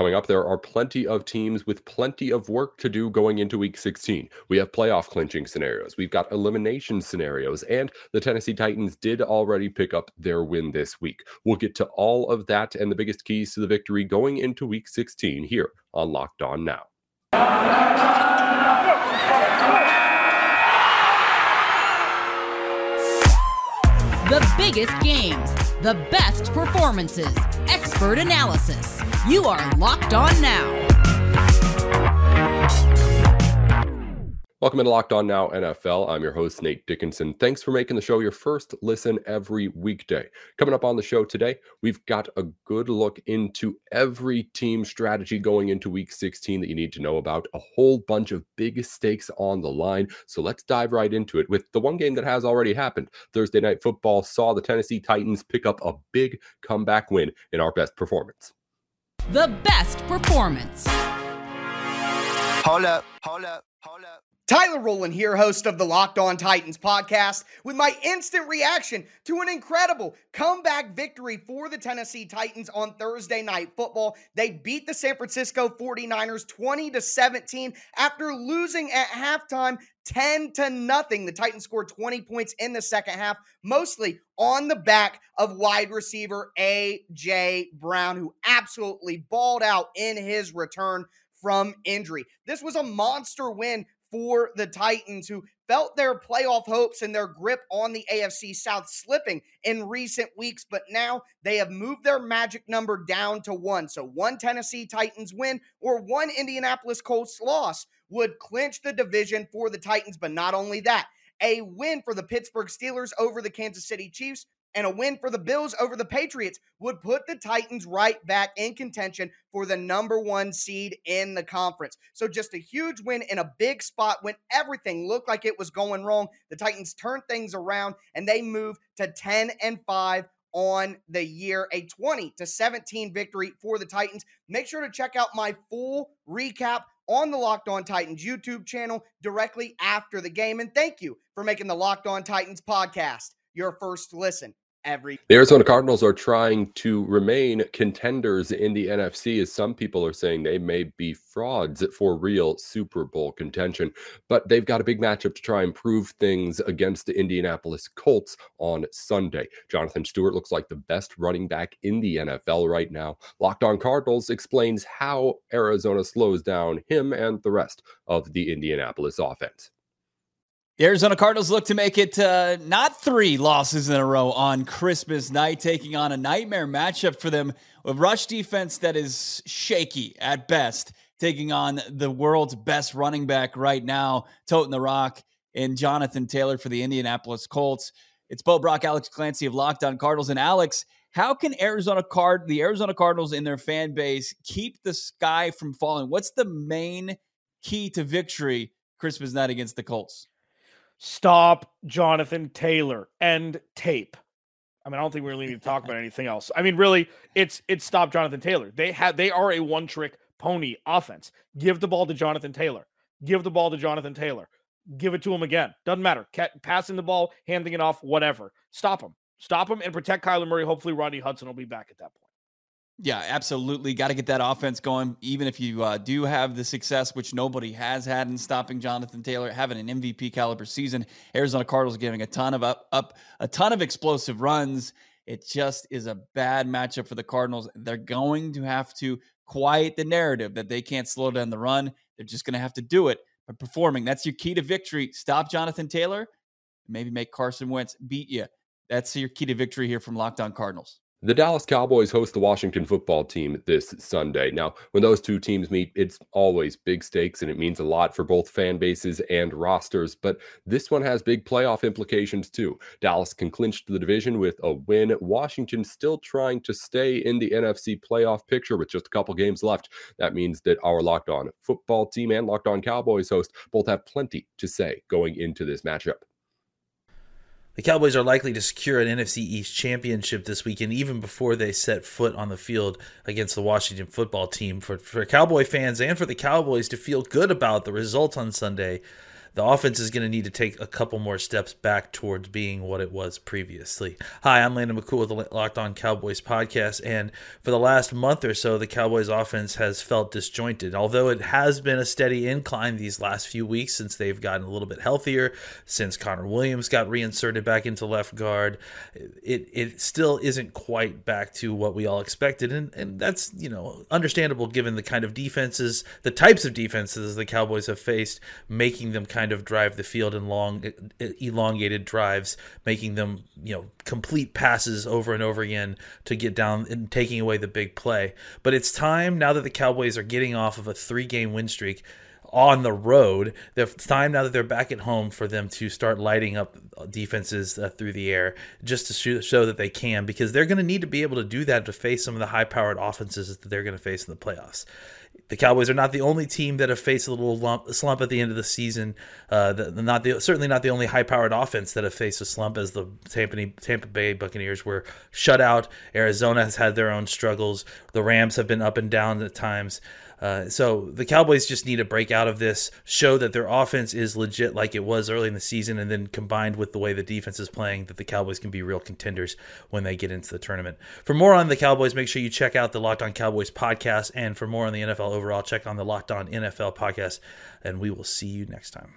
Coming up, there are plenty of teams with plenty of work to do going into week 16. We have playoff clinching scenarios, we've got elimination scenarios, and the Tennessee Titans did already pick up their win this week. We'll get to all of that and the biggest keys to the victory going into week 16 here on Locked On Now. The biggest games, the best performances, expert analysis. You are Locked On Now. Welcome to Locked On Now NFL. I'm your host, Nate Dickinson. Thanks for making the show your first listen every weekday. Coming up on the show today, we've got a good look into every team strategy going into week 16 that you need to know about. A whole bunch of big stakes on the line. So let's dive right into it with the one game that has already happened. Thursday Night Football saw the Tennessee Titans pick up a big comeback win in our best performance. The best performance. Hold up, hold up, hold up. Tyler Rowland here, host of the Locked On Titans podcast, with my instant reaction to an incredible comeback victory for the Tennessee Titans on Thursday night football. They beat the San Francisco 49ers 20 to 17 after losing at halftime 10 to nothing. The Titans scored 20 points in the second half, mostly on the back of wide receiver A.J. Brown, who absolutely balled out in his return from injury. This was a monster win for the Titans, who felt their playoff hopes and their grip on the AFC South slipping in recent weeks, but now they have moved their magic number down to one. So, one Tennessee Titans win or one Indianapolis Colts loss would clinch the division for the Titans. But not only that, a win for the Pittsburgh Steelers over the Kansas City Chiefs and a win for the Bills over the Patriots would put the Titans right back in contention for the number one seed in the conference. So, just a huge win in a big spot when everything looked like it was going wrong. The Titans turned things around and they moved to 10 and 5 on the year, a 20 to 17 victory for the Titans. Make sure to check out my full recap on the Locked On Titans YouTube channel directly after the game. And thank you for making the Locked On Titans podcast your first listen every. The Arizona Cardinals are trying to remain contenders in the NFC, as some people are saying they may be frauds for real Super Bowl contention. But they've got a big matchup to try and prove things against the Indianapolis Colts on Sunday. Jonathan Stewart looks like the best running back in the NFL right now. Locked on Cardinals explains how Arizona slows down him and the rest of the Indianapolis offense. The Arizona Cardinals look to make it uh, not three losses in a row on Christmas night, taking on a nightmare matchup for them. with rush defense that is shaky at best, taking on the world's best running back right now, toting the rock, and Jonathan Taylor for the Indianapolis Colts. It's Bo Brack, Alex Clancy of Locked On Cardinals. And Alex, how can Arizona Card the Arizona Cardinals in their fan base keep the sky from falling? What's the main key to victory Christmas night against the Colts? Stop Jonathan Taylor and tape. I mean, I don't think we really need to talk about anything else. I mean, really, it's it's stop Jonathan Taylor. They have they are a one trick pony offense. Give the ball to Jonathan Taylor. Give the ball to Jonathan Taylor. Give it to him again. Doesn't matter. passing the ball, handing it off, whatever. Stop him. Stop him and protect Kyler Murray. Hopefully, Rodney Hudson will be back at that point. Yeah, absolutely. Got to get that offense going. Even if you uh, do have the success, which nobody has had in stopping Jonathan Taylor, having an MVP caliber season, Arizona Cardinals giving a ton of up, up a ton of explosive runs. It just is a bad matchup for the Cardinals. They're going to have to quiet the narrative that they can't slow down the run. They're just going to have to do it by performing. That's your key to victory. Stop Jonathan Taylor, maybe make Carson Wentz beat you. That's your key to victory here from Locked On Cardinals. The Dallas Cowboys host the Washington football team this Sunday. Now, when those two teams meet, it's always big stakes and it means a lot for both fan bases and rosters. But this one has big playoff implications too. Dallas can clinch the division with a win. Washington still trying to stay in the NFC playoff picture with just a couple games left. That means that our Locked On football team and Locked On Cowboys host both have plenty to say going into this matchup. The Cowboys are likely to secure an NFC East championship this weekend, even before they set foot on the field against the Washington football team. For, for Cowboy fans and for the Cowboys to feel good about the results on Sunday, the offense is going to need to take a couple more steps back towards being what it was previously. Hi, I'm Landon McCool with the Locked On Cowboys podcast, and for the last month or so, the Cowboys offense has felt disjointed. Although it has been a steady incline these last few weeks since they've gotten a little bit healthier, since Connor Williams got reinserted back into left guard, it it still isn't quite back to what we all expected, and and that's you know understandable given the kind of defenses, the types of defenses the Cowboys have faced, making them kind of drive the field in long, elongated drives, making them, you know, complete passes over and over again to get down and taking away the big play. But it's time now that the Cowboys are getting off of a three game win streak on the road. It's time now that they're back at home for them to start lighting up defenses uh, through the air, just to show, that they can, because they're going to need to be able to do that to face some of the high-powered offenses that they're going to face in the playoffs the Cowboys are not the only team that have faced a little lump, slump at the end of the season. Uh, the, not the certainly not the only high-powered offense that have faced a slump, as the Tampa, Tampa Bay Buccaneers were shut out. Arizona has had their own struggles. The Rams have been up and down at times. Uh, so the Cowboys just need to break out of this, show that their offense is legit like it was early in the season, and then combined with the way the defense is playing, that the Cowboys can be real contenders when they get into the tournament. For more on the Cowboys, make sure you check out the Locked On Cowboys podcast, and for more on the NFL overall, check on the Locked On NFL podcast, and we will see you next time.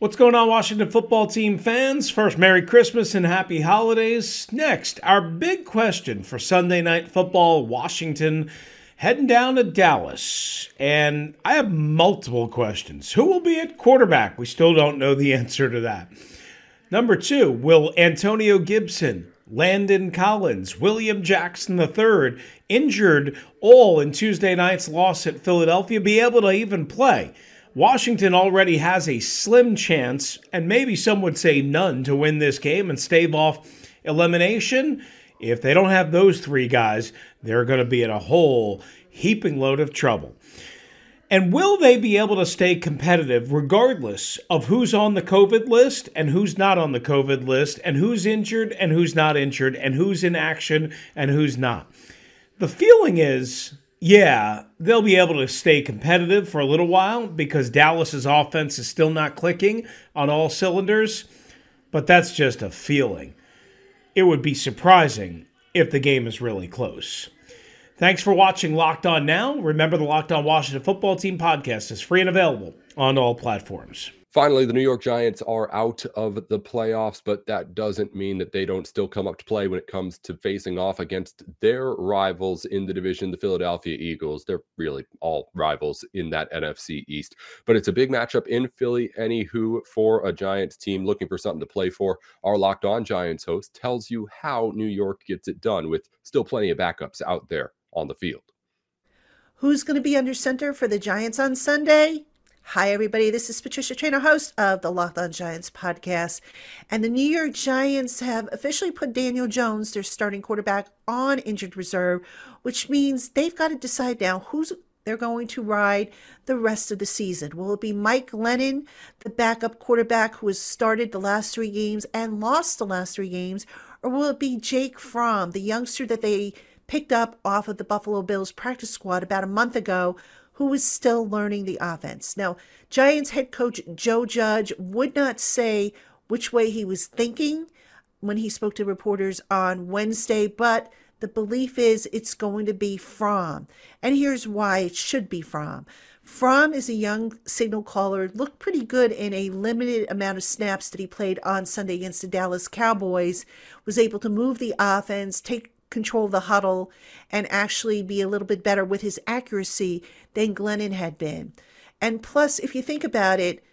What's going on, Washington football team fans? First, Merry Christmas and Happy Holidays. Next, our big question for Sunday Night Football Washington heading down to Dallas. And I have multiple questions. Who will be at quarterback? We still don't know the answer to that. Number two, will Antonio Gibson, Landon Collins, William Jackson III, injured all in Tuesday night's loss at Philadelphia, be able to even play? Washington already has a slim chance, and maybe some would say none, to win this game and stave off elimination. If they don't have those three guys, they're going to be in a whole heaping load of trouble. And will they be able to stay competitive regardless of who's on the COVID list and who's not on the COVID list and who's injured and who's not injured and who's in action and who's not? The feeling is, yeah, they'll be able to stay competitive for a little while because Dallas's offense is still not clicking on all cylinders, but that's just a feeling. It would be surprising if the game is really close. Thanks for watching Locked On Now. Remember, the Locked On Washington Football Team podcast is free and available on all platforms. Finally, the New York Giants are out of the playoffs, but that doesn't mean that they don't still come up to play when it comes to facing off against their rivals in the division, the Philadelphia Eagles. They're really all rivals in that NFC East. But it's a big matchup in Philly. Anywho, for a Giants team looking for something to play for, our Locked On Giants host tells you how New York gets it done with still plenty of backups out there on the field. Who's going to be under center for the Giants on Sunday? Hi, everybody. This is Patricia Traina, host of the Locked On Giants podcast. And the New York Giants have officially put Daniel Jones, their starting quarterback, on injured reserve, which means they've got to decide now who's they're going to ride the rest of the season. Will it be Mike Glennon, the backup quarterback who has started the last three games and lost the last three games? Or will it be Jake Fromm, the youngster that they picked up off of the Buffalo Bills practice squad about a month ago, who was still learning the offense. Now, Giants head coach Joe Judge would not say which way he was thinking when he spoke to reporters on Wednesday, but the belief is it's going to be Fromm. And here's why it should be Fromm. Fromm is a young signal caller, looked pretty good in a limited amount of snaps that he played on Sunday against the Dallas Cowboys, was able to move the offense, take control the huddle and actually be a little bit better with his accuracy than Glennon had been. And plus, if you think about it,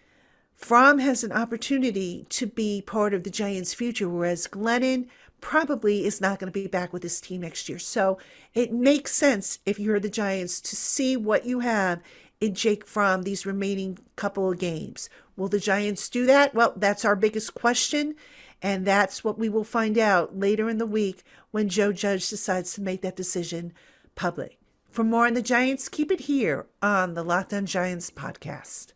Fromm has an opportunity to be part of the Giants' future, whereas Glennon probably is not going to be back with his team next year. So it makes sense if you're the Giants to see what you have in Jake Fromm these remaining couple of games. Will the Giants do that? Well, that's our biggest question. And that's what we will find out later in the week when Joe Judge decides to make that decision public. For more on the Giants, keep it here on the Locked On Giants podcast.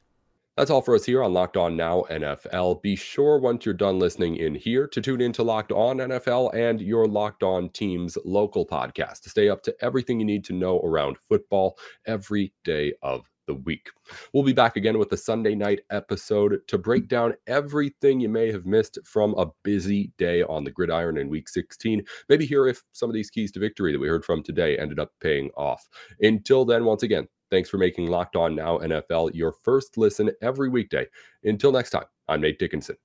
That's all for us here on Locked On Now NFL. Be sure once you're done listening in here to tune in to Locked On NFL and your Locked On Team's local podcast to stay up to everything you need to know around football every day of the week. We'll be back again with the Sunday night episode to break down everything you may have missed from a busy day on the gridiron in week 16. Maybe hear if some of these keys to victory that we heard from today ended up paying off. Until then, once again, thanks for making Locked On Now NFL your first listen every weekday. Until next time, I'm Nate Dickinson.